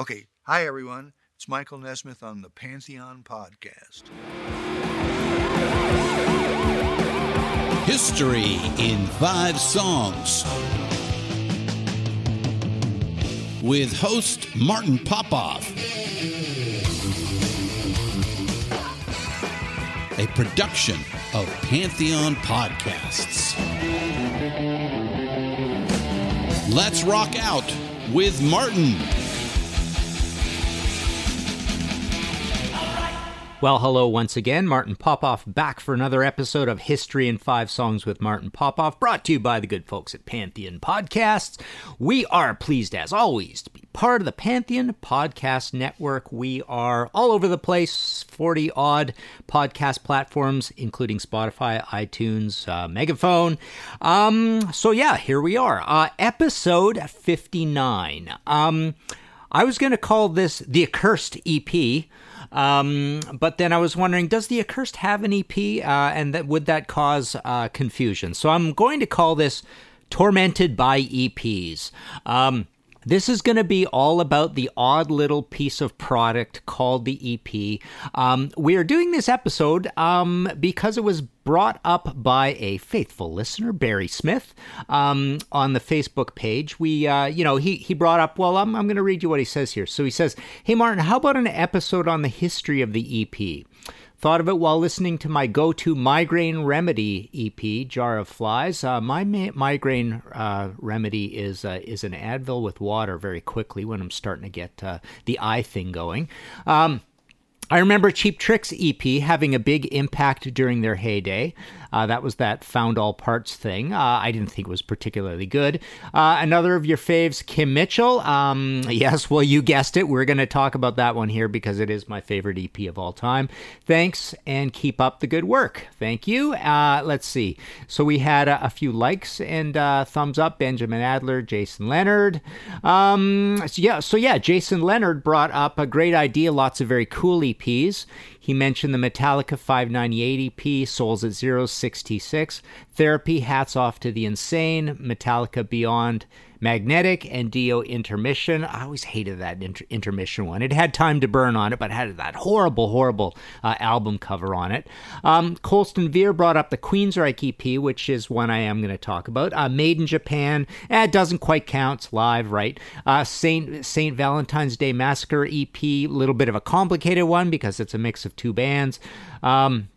Okay, hi everyone. It's Michael Nesmith on the Pantheon Podcast. History in Five Songs. With host Martin Popoff. A production of Pantheon Podcasts. Let's rock out with Martin. Well, hello once again. Martin Popoff back for another episode of History in Five Songs with Martin Popoff, brought to you by the good folks at Pantheon Podcasts. We are pleased, as always, to be part of the Pantheon Podcast Network. We are all over the place, 40 odd podcast platforms, including Spotify, iTunes, uh, Megaphone. Um, so, yeah, here we are. Uh, episode 59. Um, I was going to call this the Accursed EP. Um, but then I was wondering, does the accursed have an EP, uh, and that would that cause uh, confusion? So I'm going to call this "Tormented by EPs." Um, this is going to be all about the odd little piece of product called the EP. Um, we are doing this episode um, because it was brought up by a faithful listener, Barry Smith, um, on the Facebook page. We, uh, you know, he he brought up. Well, I'm I'm going to read you what he says here. So he says, "Hey Martin, how about an episode on the history of the EP?" Thought of it while listening to my go to migraine remedy EP, Jar of Flies. Uh, my ma- migraine uh, remedy is uh, is an Advil with water very quickly when I'm starting to get uh, the eye thing going. Um, I remember Cheap Tricks EP having a big impact during their heyday. Uh, that was that found all parts thing. Uh, I didn't think it was particularly good. Uh, another of your faves, Kim Mitchell. Um, yes, well, you guessed it. We're going to talk about that one here because it is my favorite EP of all time. Thanks and keep up the good work. Thank you. Uh, let's see. So we had a, a few likes and thumbs up. Benjamin Adler, Jason Leonard. Um, so yeah, so yeah, Jason Leonard brought up a great idea. Lots of very cool EPs. He mentioned the Metallica 598 EP, Souls at Zero 66, Therapy, Hats Off to the Insane, Metallica Beyond Magnetic, and Dio Intermission. I always hated that inter- intermission one. It had Time to Burn on it, but had that horrible, horrible uh, album cover on it. Um, Colston Veer brought up the Queensryche EP, which is one I am going to talk about. Uh, Made in Japan, eh, it doesn't quite count. Live, right? Uh, Saint Saint Valentine's Day Massacre EP, a little bit of a complicated one because it's a mix of two bands. Um,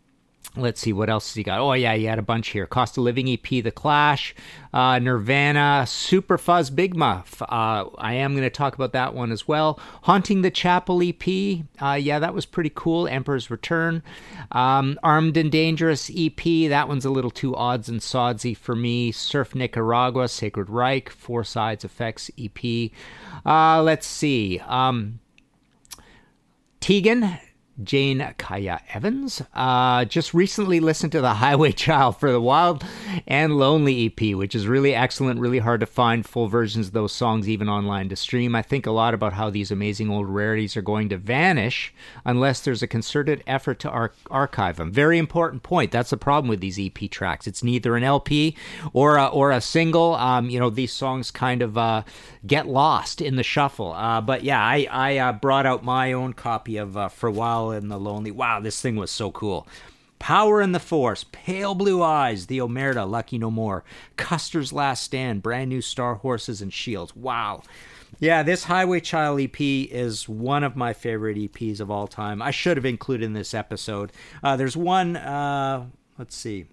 Let's see what else he got. Oh yeah, he had a bunch here. Cost of Living EP, The Clash, uh, Nirvana, Super Fuzz Big Muff. Uh, I am going to talk about that one as well. Haunting the Chapel EP. Uh, yeah, that was pretty cool. Emperor's Return. Um, Armed and Dangerous EP. That one's a little too odds and sodsy for me. Surf Nicaragua, Sacred Reich, Four Sides Effects EP. Uh, let's see. Um, Tegan Jane Kaya Evans. Uh, just recently listened to the Highway Chile for the Wild and Lonely EP, which is really excellent, really hard to find full versions of those songs even online to stream. I think a lot about how these amazing old rarities are going to vanish unless there's a concerted effort to ar- archive them. Very important point. That's the problem with these EP tracks. It's neither an LP or a, or a single. Um, you know, these songs kind of uh, get lost in the shuffle. Uh, but yeah, I, I uh, brought out my own copy of uh, For a While and the Lonely. Wow, this thing was so cool. Power in the Force, Pale Blue Eyes, The Omerta, Lucky No More, Custer's Last Stand, Brand New Star Horses and Shields. Wow. Yeah, this Highway Chile EP is one of my favorite EPs of all time. I should have included in this episode. Uh, there's one, uh, let's see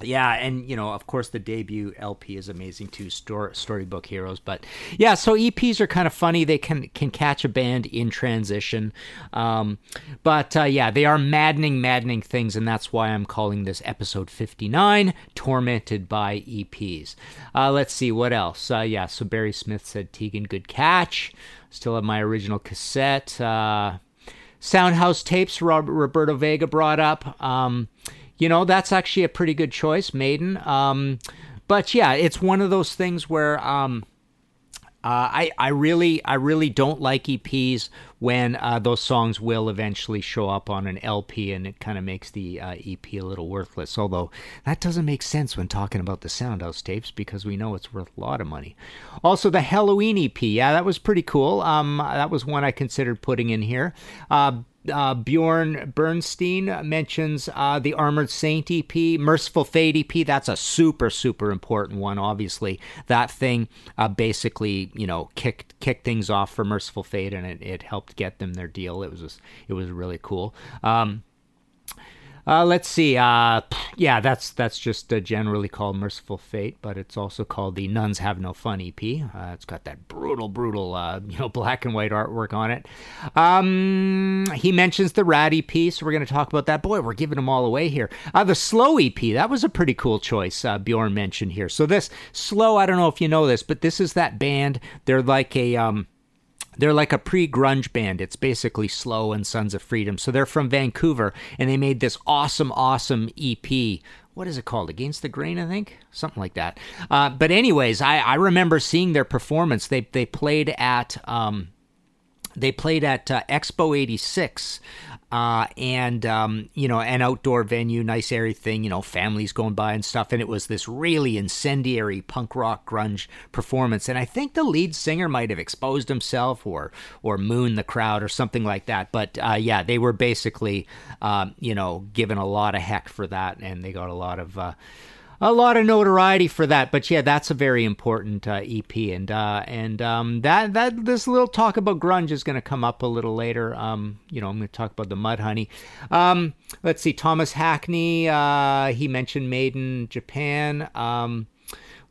yeah, and you know, of course, the debut LP is amazing too, story, storybook heroes. But yeah, so EPs are kind of funny. They can can catch a band in transition, um, but uh, yeah, they are maddening, maddening things, and that's why I'm calling this episode 59, "Tormented by EPs." Uh, let's see what else. Uh, yeah, so Barry Smith said Tegan, good catch. Still have my original cassette. Uh, Soundhouse tapes. Roberto Vega brought up. Um, you know, that's actually a pretty good choice, Maiden. Um, but yeah, it's one of those things where um, uh, I I really I really don't like EPs when uh, those songs will eventually show up on an LP and it kind of makes the uh, EP a little worthless. Although that doesn't make sense when talking about the Soundhouse tapes because we know it's worth a lot of money. Also, the Helloween EP, yeah, that was pretty cool. Um, that was one I considered putting in here. Uh, Bjorn Bernstein mentions uh, the Armored Saint EP, Mercyful Fate EP. That's a super, super important one. Obviously, that thing uh, basically, you know, kicked kicked things off for Mercyful Fate, and it, it helped get them their deal. It was just, it was really cool. Um, uh, let's see. Uh, yeah, that's that's just uh, generally called Mercyful Fate, but it's also called the Nuns Have No Fun EP. Uh, it's got that brutal, brutal, uh, you know, black and white artwork on it. Um, he mentions the Ratt EP, so we're going to talk about that. Boy, we're giving them all away here. Uh, the Slow EP, that was a pretty cool choice. Bjorn mentioned here. So this Slow, I don't know if you know this, but this is that band. They're like a um, they're like a pre-grunge band. It's basically Slow and Sons of Freedom. So they're from Vancouver, and they made this awesome, awesome EP. What is it called? Against the Grain, I think, something like that. Uh, but anyways, I, I remember seeing their performance. They they played at um, they played at uh, Expo '86 uh, and um, you know, an outdoor venue, nice airy thing, you know, families going by and stuff. And it was this really incendiary punk rock grunge performance. And I think the lead singer might have exposed himself or or mooned the crowd or something like that. But uh, yeah, they were basically, um, you know, given a lot of heck for that, and they got a lot of. Uh, a lot of notoriety for that. But yeah, that's a very important uh, EP, and uh, and um, that that this little talk about grunge is going to come up a little later. Um, you know, I'm going to talk about the Mudhoney. Um, let's see, Thomas Hackney. Uh, he mentioned Maiden Japan. Um,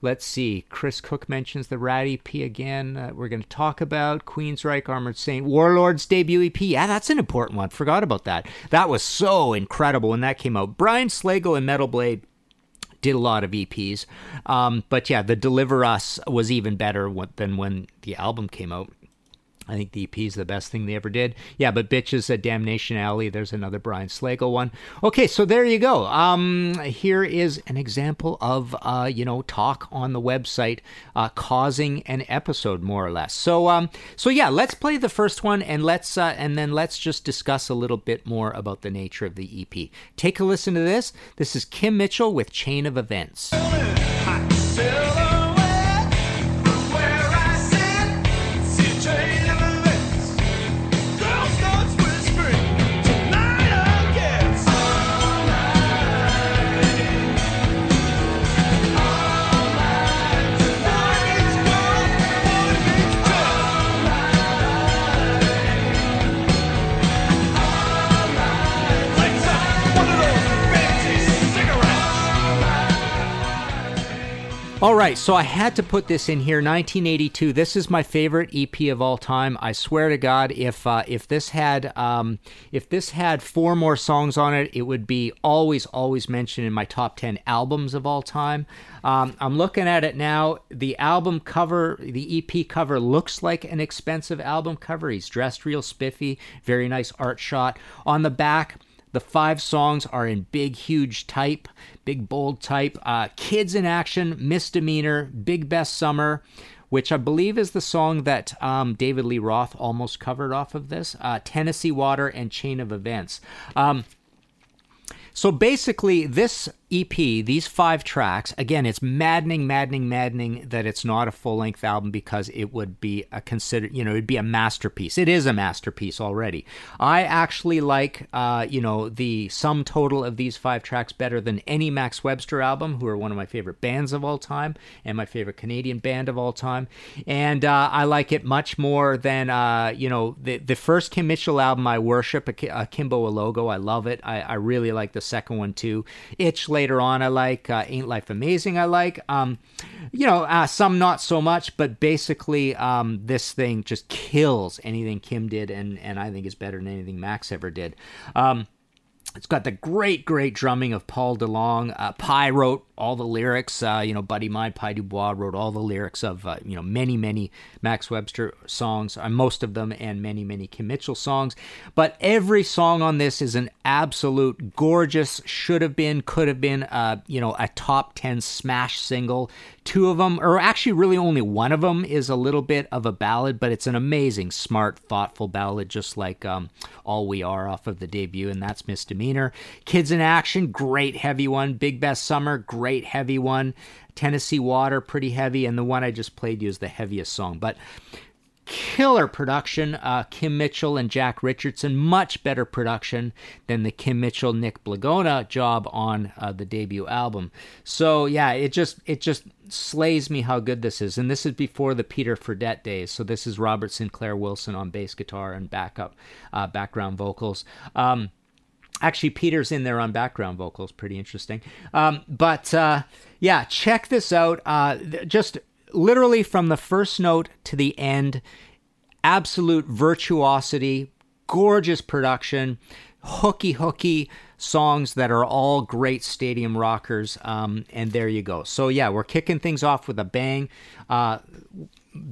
let's see. Chris Cook mentions the Ratt EP again. Uh, we're going to talk about Queensryche, Armored Saint, Warlord's debut EP. Yeah, that's an important one. Forgot about that. That was so incredible when that came out. Brian Slagel and Metal Blade did a lot of EPs. Um, but yeah, the Deliver Us was even better than when the album came out. I think the EP is the best thing they ever did. Yeah, but Bitches at Damnation Alley, there's another Brian Slagel one. Okay, so there you go. Um, here is an example of, uh, you know, talk on the website uh, causing an episode, more or less. So, um, so yeah, let's play the first one and let's, uh, and then let's just discuss a little bit more about the nature of the EP. Take a listen to this. This is Kim Mitchell with Chain of Events. Right, so I had to put this in here. 1982. This is my favorite EP of all time. I swear to God, if uh, if this had um, if this had four more songs on it, it would be always always mentioned in my top ten albums of all time. Um, I'm looking at it now. The album cover, the EP cover, looks like an expensive album cover. He's dressed real spiffy, very nice art shot on the back. The five songs are in big, huge type, big, bold type. Uh, Kids in Action, Misdemeanor, Big Best Summer, which I believe is the song that um, David Lee Roth almost covered off of this. Uh, Tennessee Water and Chain of Events. Um, so basically, this EP, these five tracks, again, it's maddening, maddening, maddening that it's not a full length album because it would be a considered, you know, it'd be a masterpiece. It is a masterpiece already. I actually like, uh, you know, the sum total of these five tracks better than any Max Webster album, who are one of my favorite bands of all time and my favorite Canadian band of all time. And uh, I like it much more than, uh, you know, the, the first Kim Mitchell album I worship, Akimbo Alogo. I love it. I, I really like the second one too. Itch later on I like. Uh, Ain't Life Amazing I like. Um, you know, uh, some not so much, but basically um, this thing just kills anything Kim did, and, and I think is better than anything Max ever did. Um, it's got the great, great drumming of Paul DeLong. Uh, Pye wrote all the lyrics. Uh, you know, Buddy Mine, Pye Dubois wrote all the lyrics of, uh, you know, many, many Max Webster songs, uh, most of them, and many, many Kim Mitchell songs. But every song on this is an absolute gorgeous, should have been, could have been, uh, you know, a top 10 smash single. Two of them, or actually, really only one of them, is a little bit of a ballad, but it's an amazing, smart, thoughtful ballad, just like um, All We Are off of the debut, and that's Misdemeanor. Kids in Action, great heavy one. Big Best Summer, great heavy one. Tennessee Water, pretty heavy, and the one I just played you is the heaviest song. But killer production. Uh, Kim Mitchell and Jack Richardson, much better production than the Kim Mitchell Nick Blagona job on uh, the debut album. So yeah, it just it just slays me how good this is. And this is before the Peter Fredette days. So this is Robert Sinclair Wilson on bass guitar and backup uh, background vocals. Um, actually, Peter's in there on background vocals. Pretty interesting. Um, but uh, yeah, check this out. Uh, just literally from the first note to the end, absolute virtuosity, gorgeous production, hooky, hooky songs that are all great stadium rockers. Um, and there you go. So, yeah, we're kicking things off with a bang. Uh,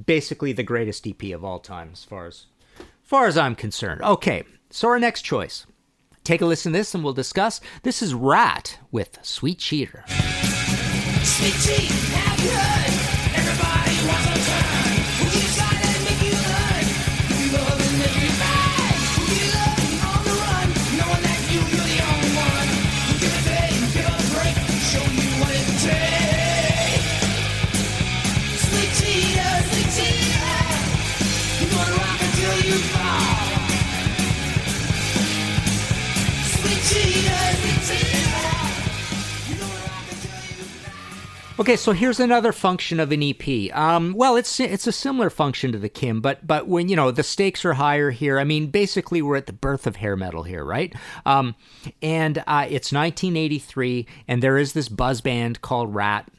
basically, the greatest EP of all time, as far as, as far as I'm concerned. Okay, so our next choice. Take a listen to this and we'll discuss. This is Ratt with Sweet Cheater. Sweet Okay, so here's another function of an EP. Um, well, it's it's a similar function to the Kim, but but when you know the stakes are higher here. I mean, basically we're at the birth of hair metal here, right? Um, and uh, it's 1983, and there is this buzz band called Ratt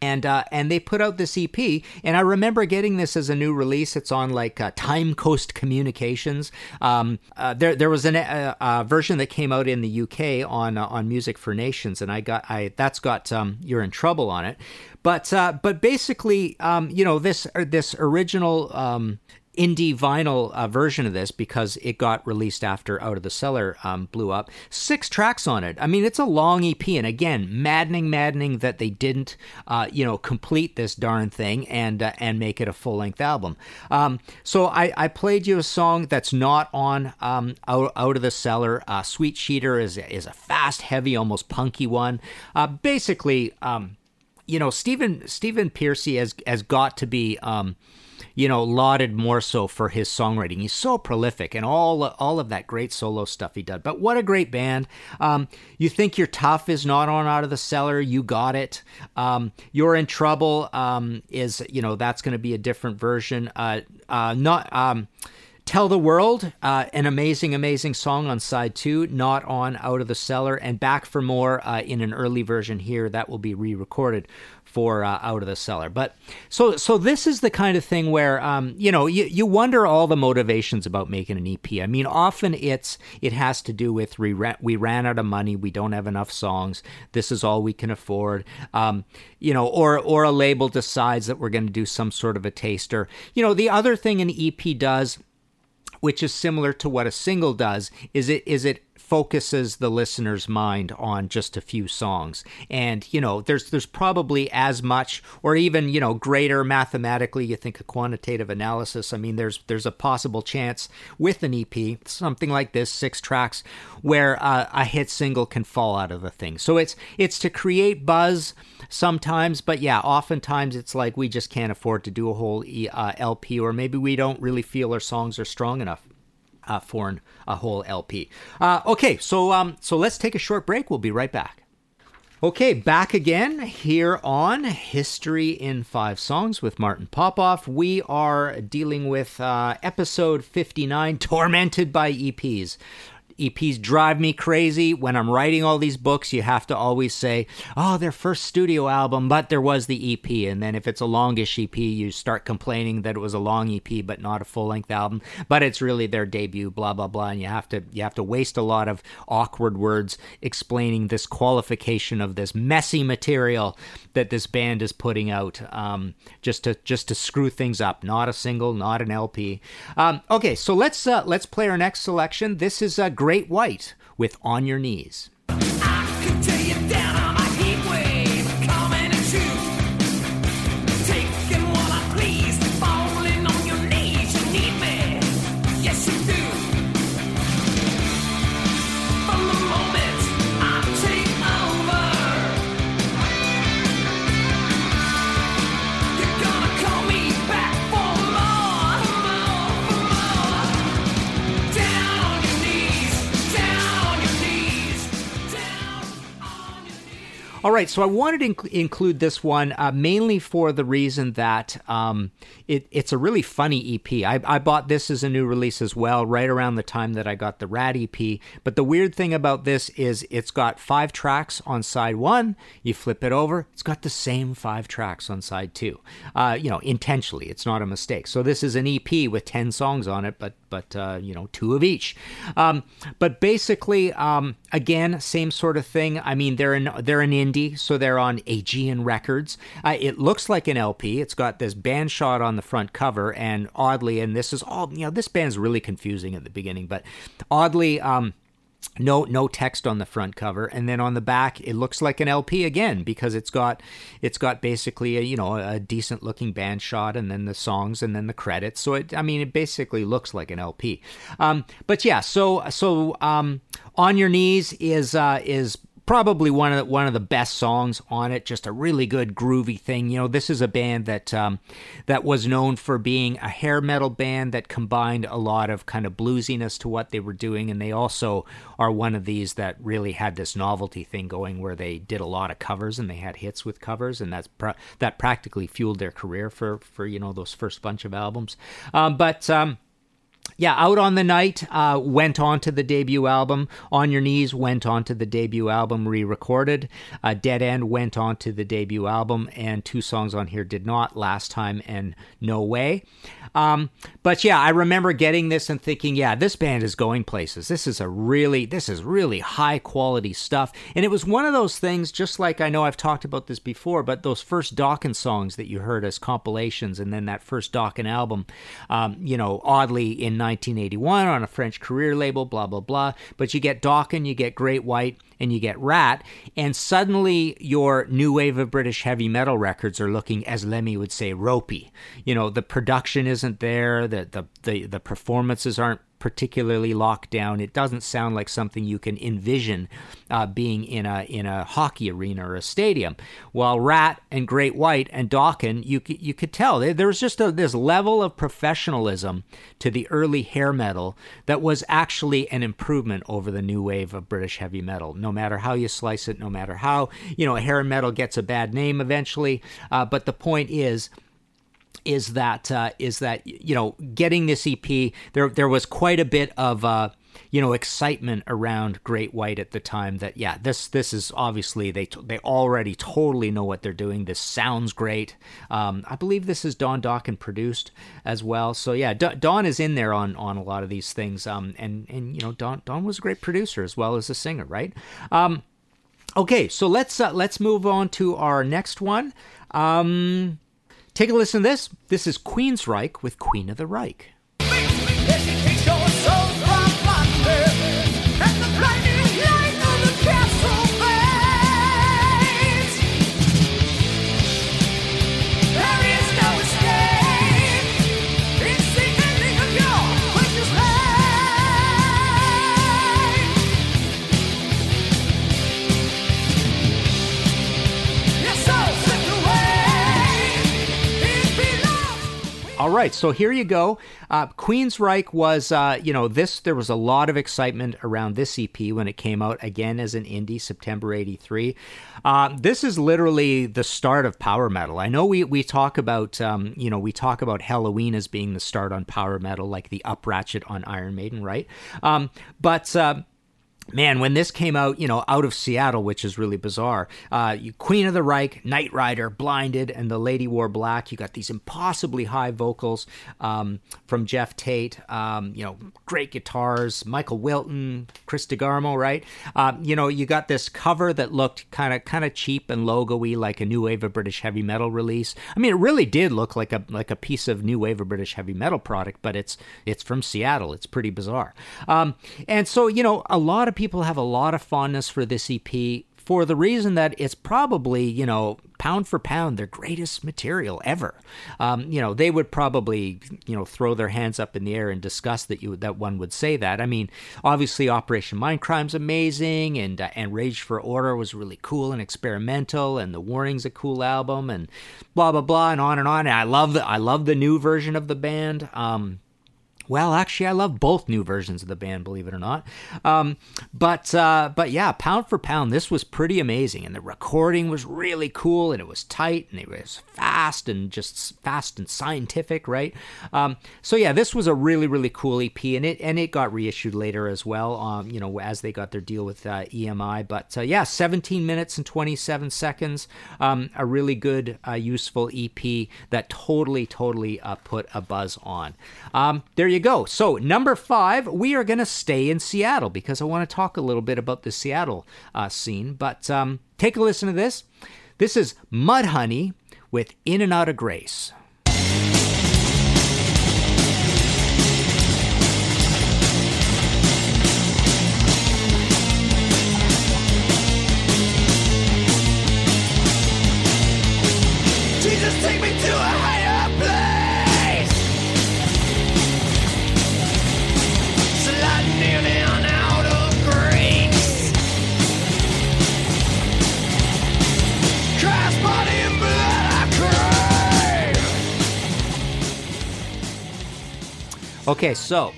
and uh, and they put out this EP, and I remember getting this as a new release. It's on like uh, Time Coast Communications. Um, uh, there there was a uh, uh, version that came out in the UK on uh, on Music for Nations, and I got I that's got um, You're in Trouble on it. But but basically, um, you know this this original um, indie vinyl uh, version of this because it got released after Out of the Cellar um, blew up. Six tracks on it. I mean, it's a long EP, and again, maddening, maddening that they didn't, uh, you know, complete this darn thing and uh, and make it a full length album. Um, so I, I played you a song that's not on um, Out, Out of the Cellar. Uh, Sweet Cheater is is a fast, heavy, almost punky one. Uh, basically. Um, you know, Stephen Stephen Pearcy has has got to be um, you know, lauded more so for his songwriting. He's so prolific and all all of that great solo stuff he did. But what a great band! Um, you think you're tough is not on out of the cellar. You got it. Um, you're in trouble um, is you know that's going to be a different version. Uh, uh, not. Tell the World, uh, an amazing, amazing song on side two, not on Out of the Cellar, and Back for More uh, in an early version here that will be re recorded for uh, Out of the Cellar. But so so this is the kind of thing where um, you know you, you wonder all the motivations about making an EP. I mean, often it's it has to do with we ran, we ran out of money, we don't have enough songs, this is all we can afford. Um, you know, or or a label decides that we're going to do some sort of a taster. You know, the other thing an EP does which is similar to what a single does is it is it focuses the listener's mind on just a few songs. And, you know, there's there's probably as much or even, you know, greater mathematically, you think a quantitative analysis. I mean, there's there's a possible chance with an EP, something like this, six tracks, where uh, a hit single can fall out of the thing. So it's it's to create buzz sometimes, but yeah, oftentimes it's like we just can't afford to do a whole uh, LP or maybe we don't really feel our songs are strong enough uh, for a whole LP. Uh, okay, so um, so let's take a short break. We'll be right back. Okay, back again here on History in Five Songs with Martin Popoff. We are dealing with uh, episode 59, Tormented by EPs. EPs drive me crazy. When I'm writing all these books, you have to always say, oh, their first studio album, but there was the EP. And then if it's a longish EP, you start complaining that it was a long EP but not a full length album. But it's really their debut, blah blah blah. And you have to you have to waste a lot of awkward words explaining this qualification of this messy material that this band is putting out um, just to just to screw things up. Not a single, not an LP. Um, okay, so let's uh, let's play our next selection. This is a uh, Great White with On Your Knees. All right, so I wanted to inc- include this one uh, mainly for the reason that um, it, it's a really funny EP. I, I, bought this as a new release as well, right around the time that I got the Ratt EP. But the weird thing about this is it's got five tracks on side one. You flip it over, it's got the same five tracks on side two. Uh, you know, intentionally, it's not a mistake. So this is an EP with ten songs on it, but but uh, you know, two of each. Um, but basically, um, again, same sort of thing. I mean, they're in they're an indie, so they're on Aegean Records. Uh, it looks like an LP. It's got this band shot on the front cover, and oddly, and this is all you know, this band's really confusing at the beginning, but oddly, um, no no text on the front cover. And then on the back it looks like an lp again because it's got it's got basically a you know a decent looking band shot and then the songs and then the credits. So it i mean it basically looks like an lp um, but yeah so so um, on your knees is uh, is probably one of the, one of the best songs on it. Just a really good groovy thing. You know, this is a band that um, that was known for being a hair metal band that combined a lot of kind of bluesiness to what they were doing, and they also are one of these that really had this novelty thing going where they did a lot of covers and they had hits with covers, and that's that practically fueled their career for for you know those first bunch of albums. Um, but um, yeah, Out on the Night uh, went on to the debut album. On Your Knees went on to the debut album, re recorded. Uh, Dead End went on to the debut album, and two songs on here did not Last Time and No Way. Um, but yeah, I remember getting this and thinking, yeah, this band is going places. This is a really, this is really high quality stuff. And it was one of those things, just like I know I've talked about this before, but those first Dokken songs that you heard as compilations, and then that first Dokken album, um, you know, oddly in 1981 on a French Carrere label, blah, blah, blah. But you get Dokken, you get Great White, and you get Ratt, and suddenly your new wave of British heavy metal records are looking, as Lemmy would say, ropey. You know, the production isn't there, the the the, the performances aren't particularly locked down. It doesn't sound like something you can envision uh, being in a in a hockey arena or a stadium. While Ratt and Great White and Dokken, you you could tell there, there was just a, this level of professionalism to the early hair metal that was actually an improvement over the new wave of British heavy metal. No matter how you slice it, no matter how you know hair metal gets a bad name eventually, uh, but the point is is that uh, is that you know getting this EP there there was quite a bit of uh, you know excitement around Great White at the time that yeah this this is obviously they they already totally know what they're doing. This sounds great. Um, I believe this is Don Dokken produced as well. So yeah D- Don is in there on on a lot of these things. Um, and and you know Don Don was a great producer as well as a singer right? Um, okay so let's uh, let's move on to our next one. Um, Take a listen to this. This is Queensryche with Queen of the Reich. All right, so here you go. Uh, Queensryche was, uh, you know, this. There was a lot of excitement around this EP when it came out again as an indie, September '83. Uh, this is literally the start of power metal. I know we we talk about, um, you know, we talk about Helloween as being the start on power metal, like the up ratchet on Iron Maiden, right? Um, but uh, man, when this came out, you know, out of Seattle, which is really bizarre, uh, Queen of the Reich, Nightrider, Blinded, and The Lady Wore Black. You got these impossibly high vocals um, from Geoff Tate. Um, you know, great guitars, Michael Wilton, Chris DeGarmo, right? Uh, you know, you got this cover that looked kind of kind of cheap and logo-y, like a new wave of British heavy metal release. I mean, it really did look like a like a piece of new wave of British heavy metal product, but it's it's from Seattle. It's pretty bizarre. Um, and so, you know, a lot of people have a lot of fondness for this EP for the reason that it's probably, you know, pound for pound, their greatest material ever. Um, you know, they would probably, you know, throw their hands up in the air and discuss that you that one would say that. I mean, obviously, Operation Mindcrime's amazing, and uh, and Rage for Order was really cool and experimental, and The Warning's a cool album, and blah blah blah, and on and on. And I love the I love the new version of the band. Um, well, actually, I love both new versions of the band, believe it or not. Um, but uh, but yeah, pound for pound, this was pretty amazing, and the recording was really cool, and it was tight, and it was fast, and just fast and scientific, right? Um, so yeah, this was a really really cool EP, and it and it got reissued later as well. Um, you know, as they got their deal with uh, EMI, but uh, yeah, 17 minutes and 27 seconds, um, a really good, uh, useful EP that totally totally uh, put a buzz on. Um, there you go. So, number five, we are going to stay in Seattle because I want to talk a little bit about the Seattle uh, scene. But um, take a listen to this. This is Mudhoney with In and Out of Grace. Okay, so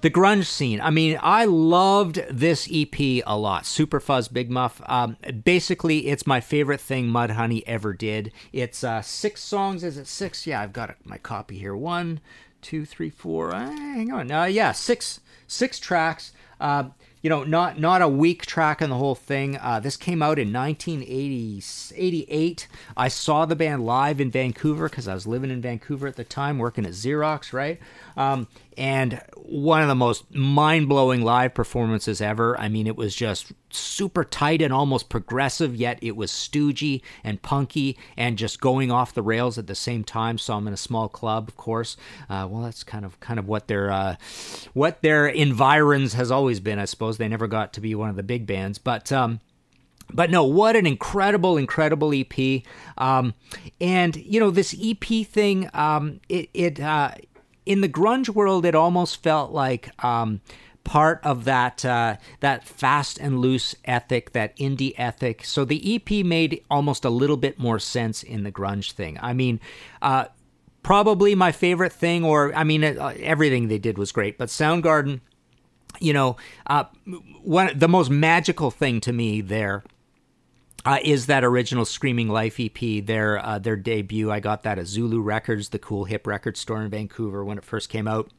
the grunge scene. I mean, I loved this EP a lot. Super Fuzz Big Muff. Um, basically, it's my favorite thing Mudhoney ever did. It's uh, six songs. Is it six? Yeah, I've got my copy here. One, two, three, four. Uh, hang on. Uh, yeah, six six tracks. Uh, you know, not not a weak track in the whole thing. Uh, this came out in 1988. I saw the band live in Vancouver because I was living in Vancouver at the time, working at Xerox, right? Um, and one of the most mind blowing live performances ever. I mean, it was just super tight and almost progressive, yet it was stoogey and punky and just going off the rails at the same time. So I'm in a small club, of course. Uh, well, that's kind of kind of what their uh, what their environs has always been, I suppose. They never got to be one of the big bands, but. Um, but no, what an incredible, incredible EP. Um, and you know this EP thing, um, it it uh, in the grunge world, it almost felt like um, part of that uh, that fast and loose ethic, that indie ethic. So the EP made almost a little bit more sense in the grunge thing. I mean. Uh, Probably my favorite thing, or I mean, uh, everything they did was great, but Soundgarden, you know, uh, one the most magical thing to me there uh, is that original Screaming Life EP, their uh, their debut. I got that at Zulu Records, the cool hip record store in Vancouver when it first came out.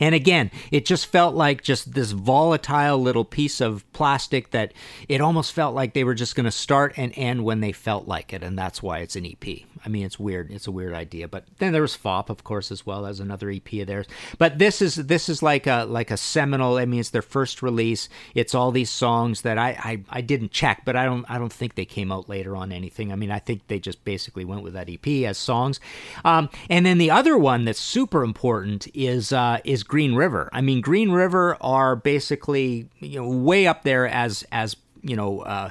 And again, it just felt like just this volatile little piece of plastic that it almost felt like they were just going to start and end when they felt like it, and that's why it's an EP. I mean, it's weird. It's a weird idea. But then there was Fopp, of course, as well as another EP of theirs. But this is this is like a like a seminal. I mean, it's their first release. It's all these songs that I I, I didn't check, but I don't I don't think they came out later on anything. I mean, I think they just basically went with that EP as songs. Um, and then the other one that's super important is uh, is Green River. I mean, Green River are basically you know way up there as as you know. Uh,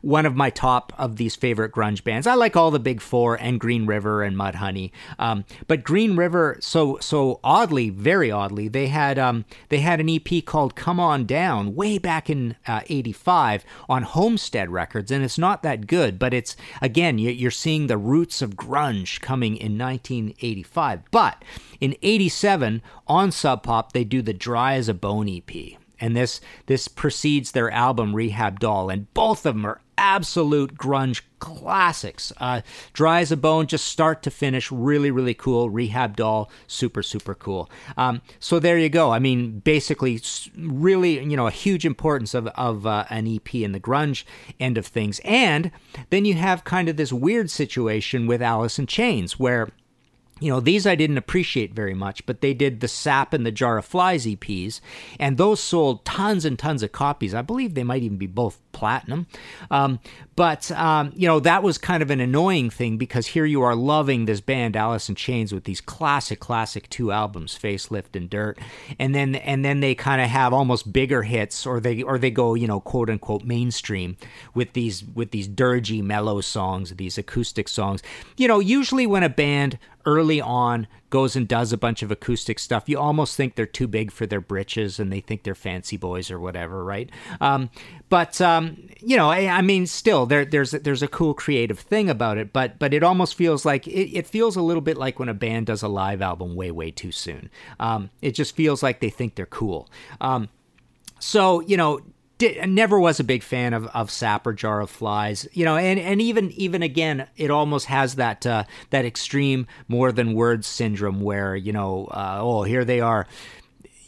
one of my top of these favorite grunge bands. I like all the big four and Green River and Mudhoney. Um, but Green River, so so oddly, very oddly, they had um, they had an EP called "Come On Down" way back in '85 uh, on Homestead Records, and it's not that good. But it's again, you're seeing the roots of grunge coming in 1985. But in '87 on Sub Pop, they do the "Dry as a Bone" EP and this this precedes their album Rehab Doll, and both of them are absolute grunge classics. Uh, Dry as a Bone, just start to finish, really really cool. Rehab Doll, super super cool. Um, so there you go. I mean, basically, really you know a huge importance of of uh, an EP in the grunge end of things, and then you have kind of this weird situation with Alice in Chains where you know, these I didn't appreciate very much, but they did the Sap and the Jar of Flies EPs, and those sold tons and tons of copies. I believe they might even be both platinum. Um, but, um, you know, that was kind of an annoying thing because here you are loving this band, Alice in Chains, with these classic, classic two albums, Facelift and Dirt. And then, and then they kind of have almost bigger hits or they, or they go, you know, quote unquote mainstream with these, with these dirgy, mellow songs, these acoustic songs. You know, usually when a band early on goes and does a bunch of acoustic stuff. You almost think they're too big for their britches and they think they're fancy boys or whatever, right? Um, but um, you know, I, I, mean, still there, there's there's a cool creative thing about it, but but it almost feels like it, it feels a little bit like when a band does a live album way way too soon. Um, it just feels like they think they're cool. Um, so you know did, never was a big fan of, of Sap or Jar of Flies, you know, and, and even even again, it almost has that uh, that extreme more than words syndrome where you know, uh, oh, here they are,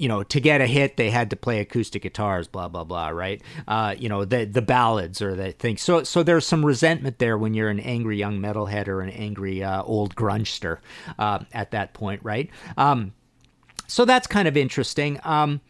you know, to get a hit, they had to play acoustic guitars, blah blah blah, right? Uh, you know, the the ballads or the things. So so there's some resentment there when you're an angry young metalhead or an angry uh, old grungester uh, at that point, right? Um, so that's kind of interesting. Um,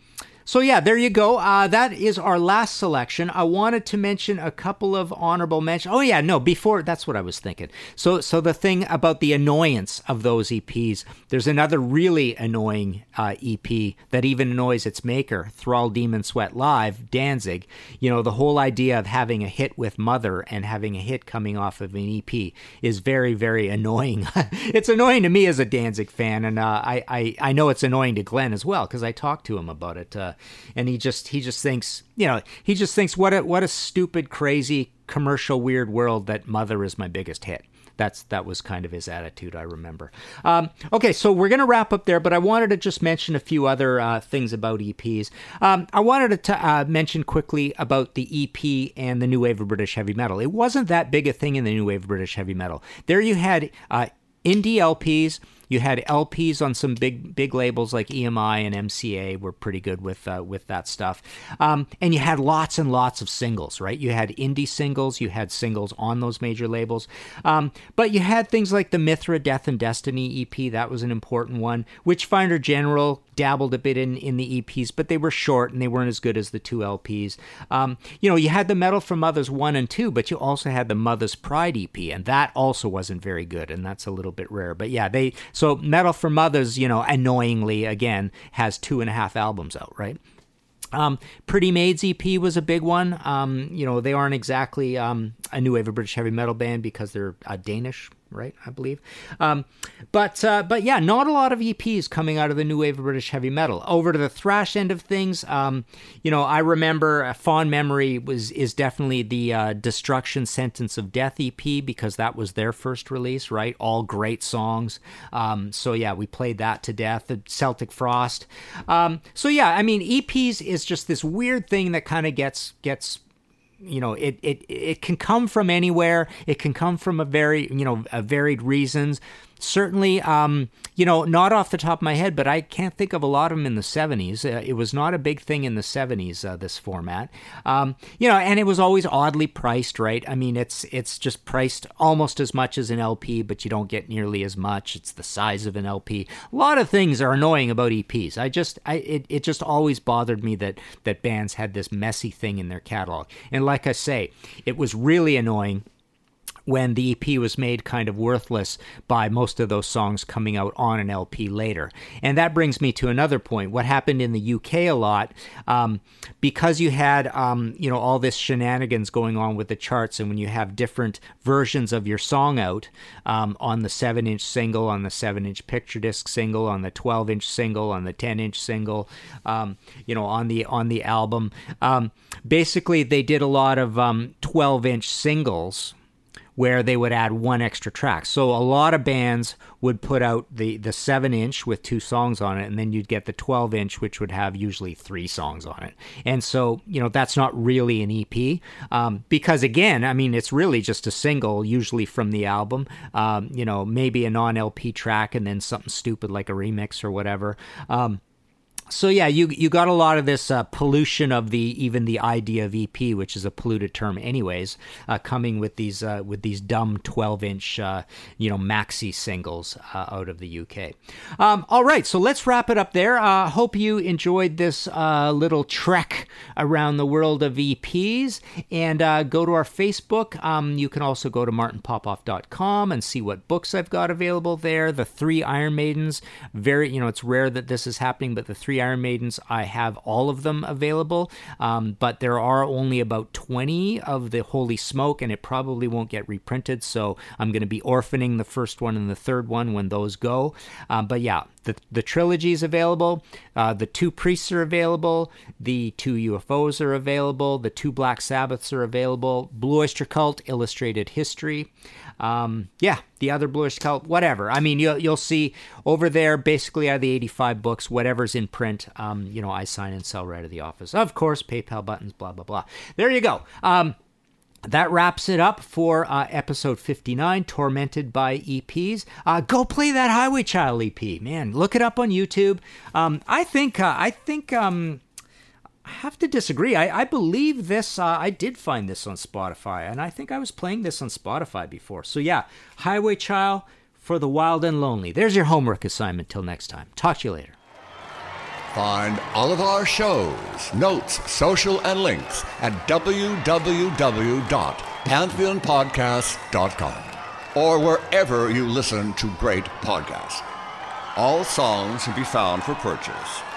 so, yeah, there you go. Uh, that is our last selection. I wanted to mention a couple of honorable mentions. Oh, yeah, no, before that's what I was thinking. So, so the thing about the annoyance of those EPs, there's another really annoying uh, EP that even annoys its maker, Thrall Demon Sweat Live, Danzig. You know, the whole idea of having a hit with Mother and having a hit coming off of an EP is very, very annoying. it's annoying to me as a Danzig fan, and uh, I, I, I know it's annoying to Glenn as well because I talked to him about it. Uh, and he just he just thinks you know he just thinks what a what a stupid crazy commercial weird world that Mother is my biggest hit. That's that was kind of his attitude. I remember. Um, okay, so we're gonna wrap up there, but I wanted to just mention a few other uh, things about EPs. Um, I wanted to t- uh, mention quickly about the EP and the new wave of British heavy metal. It wasn't that big a thing in the new wave of British heavy metal. There you had uh, indie LPs you had LPs on some big big labels like EMI and MCA were pretty good with uh, with that stuff, um, and you had lots and lots of singles. Right, you had indie singles, you had singles on those major labels, um, but you had things like the Mythra Death and Destiny EP. That was an important one. Witchfinder General dabbled a bit in in the EPs, but they were short and they weren't as good as the two LPs. Um, you know, you had the Metal for Muthas one and two, but you also had the Mother's Pride EP, and that also wasn't very good, and that's a little bit rare. But yeah, they so Metal for Muthas, you know, annoyingly again has two and a half albums out, right? Um, Pretty Maids EP was a big one. Um, you know, they aren't exactly um, a new wave of British heavy metal band because they're uh, Danish right? I believe. Um, but uh, but yeah, not a lot of EPs coming out of the new wave of British heavy metal. Over to the thrash end of things, um, you know, I remember a fond memory was is definitely the uh, Destruction Sentence of Death EP because that was their first release, right? All great songs. Um, so yeah, we played that to death. The Celtic Frost. Um, so yeah, I mean, EPs is just this weird thing that kind of gets gets you know it, it it can come from anywhere. It can come from a very you know a varied reasons certainly, um, you know, not off the top of my head, but I can't think of a lot of them in the 70s. Uh, it was not a big thing in the 70s, uh, this format. Um, you know, and it was always oddly priced, right? I mean, it's it's just priced almost as much as an LP, but you don't get nearly as much. It's the size of an LP. A lot of things are annoying about EPs. I just, I, it, it just always bothered me that, that bands had this messy thing in their catalog. And like I say, it was really annoying when the EP was made kind of worthless by most of those songs coming out on an LP later. And that brings me to another point. What happened in the UK a lot, um, because you had um, you know all this shenanigans going on with the charts, and when you have different versions of your song out um, on the seven-inch single, on the seven-inch picture disc single, on the twelve-inch single, on the ten-inch single, um, you know on the on the album, um, basically they did a lot of um, twelve-inch singles where they would add one extra track. So a lot of bands would put out the the 7 inch with two songs on it and then you'd get the 12 inch which would have usually three songs on it. And so, you know, that's not really an EP um, because again, I mean, it's really just a single usually from the album. Um, you know, maybe a non-LP track and then something stupid like a remix or whatever. Um, so yeah, you you got a lot of this uh, pollution of the even the idea of EP, which is a polluted term, anyways, uh, coming with these uh, with these dumb twelve inch uh, you know maxi singles uh, out of the UK. Um, all right, so let's wrap it up there. Uh, hope you enjoyed this little trek around the world of EPs, and go to our Facebook. Um, you can also go to martinpopoff.com and see what books I've got available there. The three Iron Maidens, very you know it's rare that this is happening, but the three Iron Maidens, I have all of them available, um, but there are only about 20 of the Holy Smoke, and it probably won't get reprinted. So I'm going to be orphaning the first one and the third one when those go. Um, but yeah, the, the trilogy is available. Uh, the two priests are available. The two UFOs are available. The two Black Sabbaths are available. Blue Oyster Cult Illustrated History. Um, yeah, the other bluish cult, whatever. I mean, you'll you'll see over there, basically out of the 85 books, whatever's in print, um, you know, I sign and sell right at the office. Of course, PayPal buttons, blah blah blah. There you go. Um, that wraps it up for uh, episode 59 tormented by eps uh, go play that Highway Chile ep man look it up on youtube um, i think uh, i think um, I have to disagree. I, I believe this, uh, I did find this on Spotify, and I think I was playing this on Spotify before. So, yeah, Highway Chile for the Wild and Lonely. There's your homework assignment. Till next time. Talk to you later. Find all of our shows, notes, social, and links at www.pantheonpodcast.com or wherever you listen to great podcasts. All songs can be found for purchase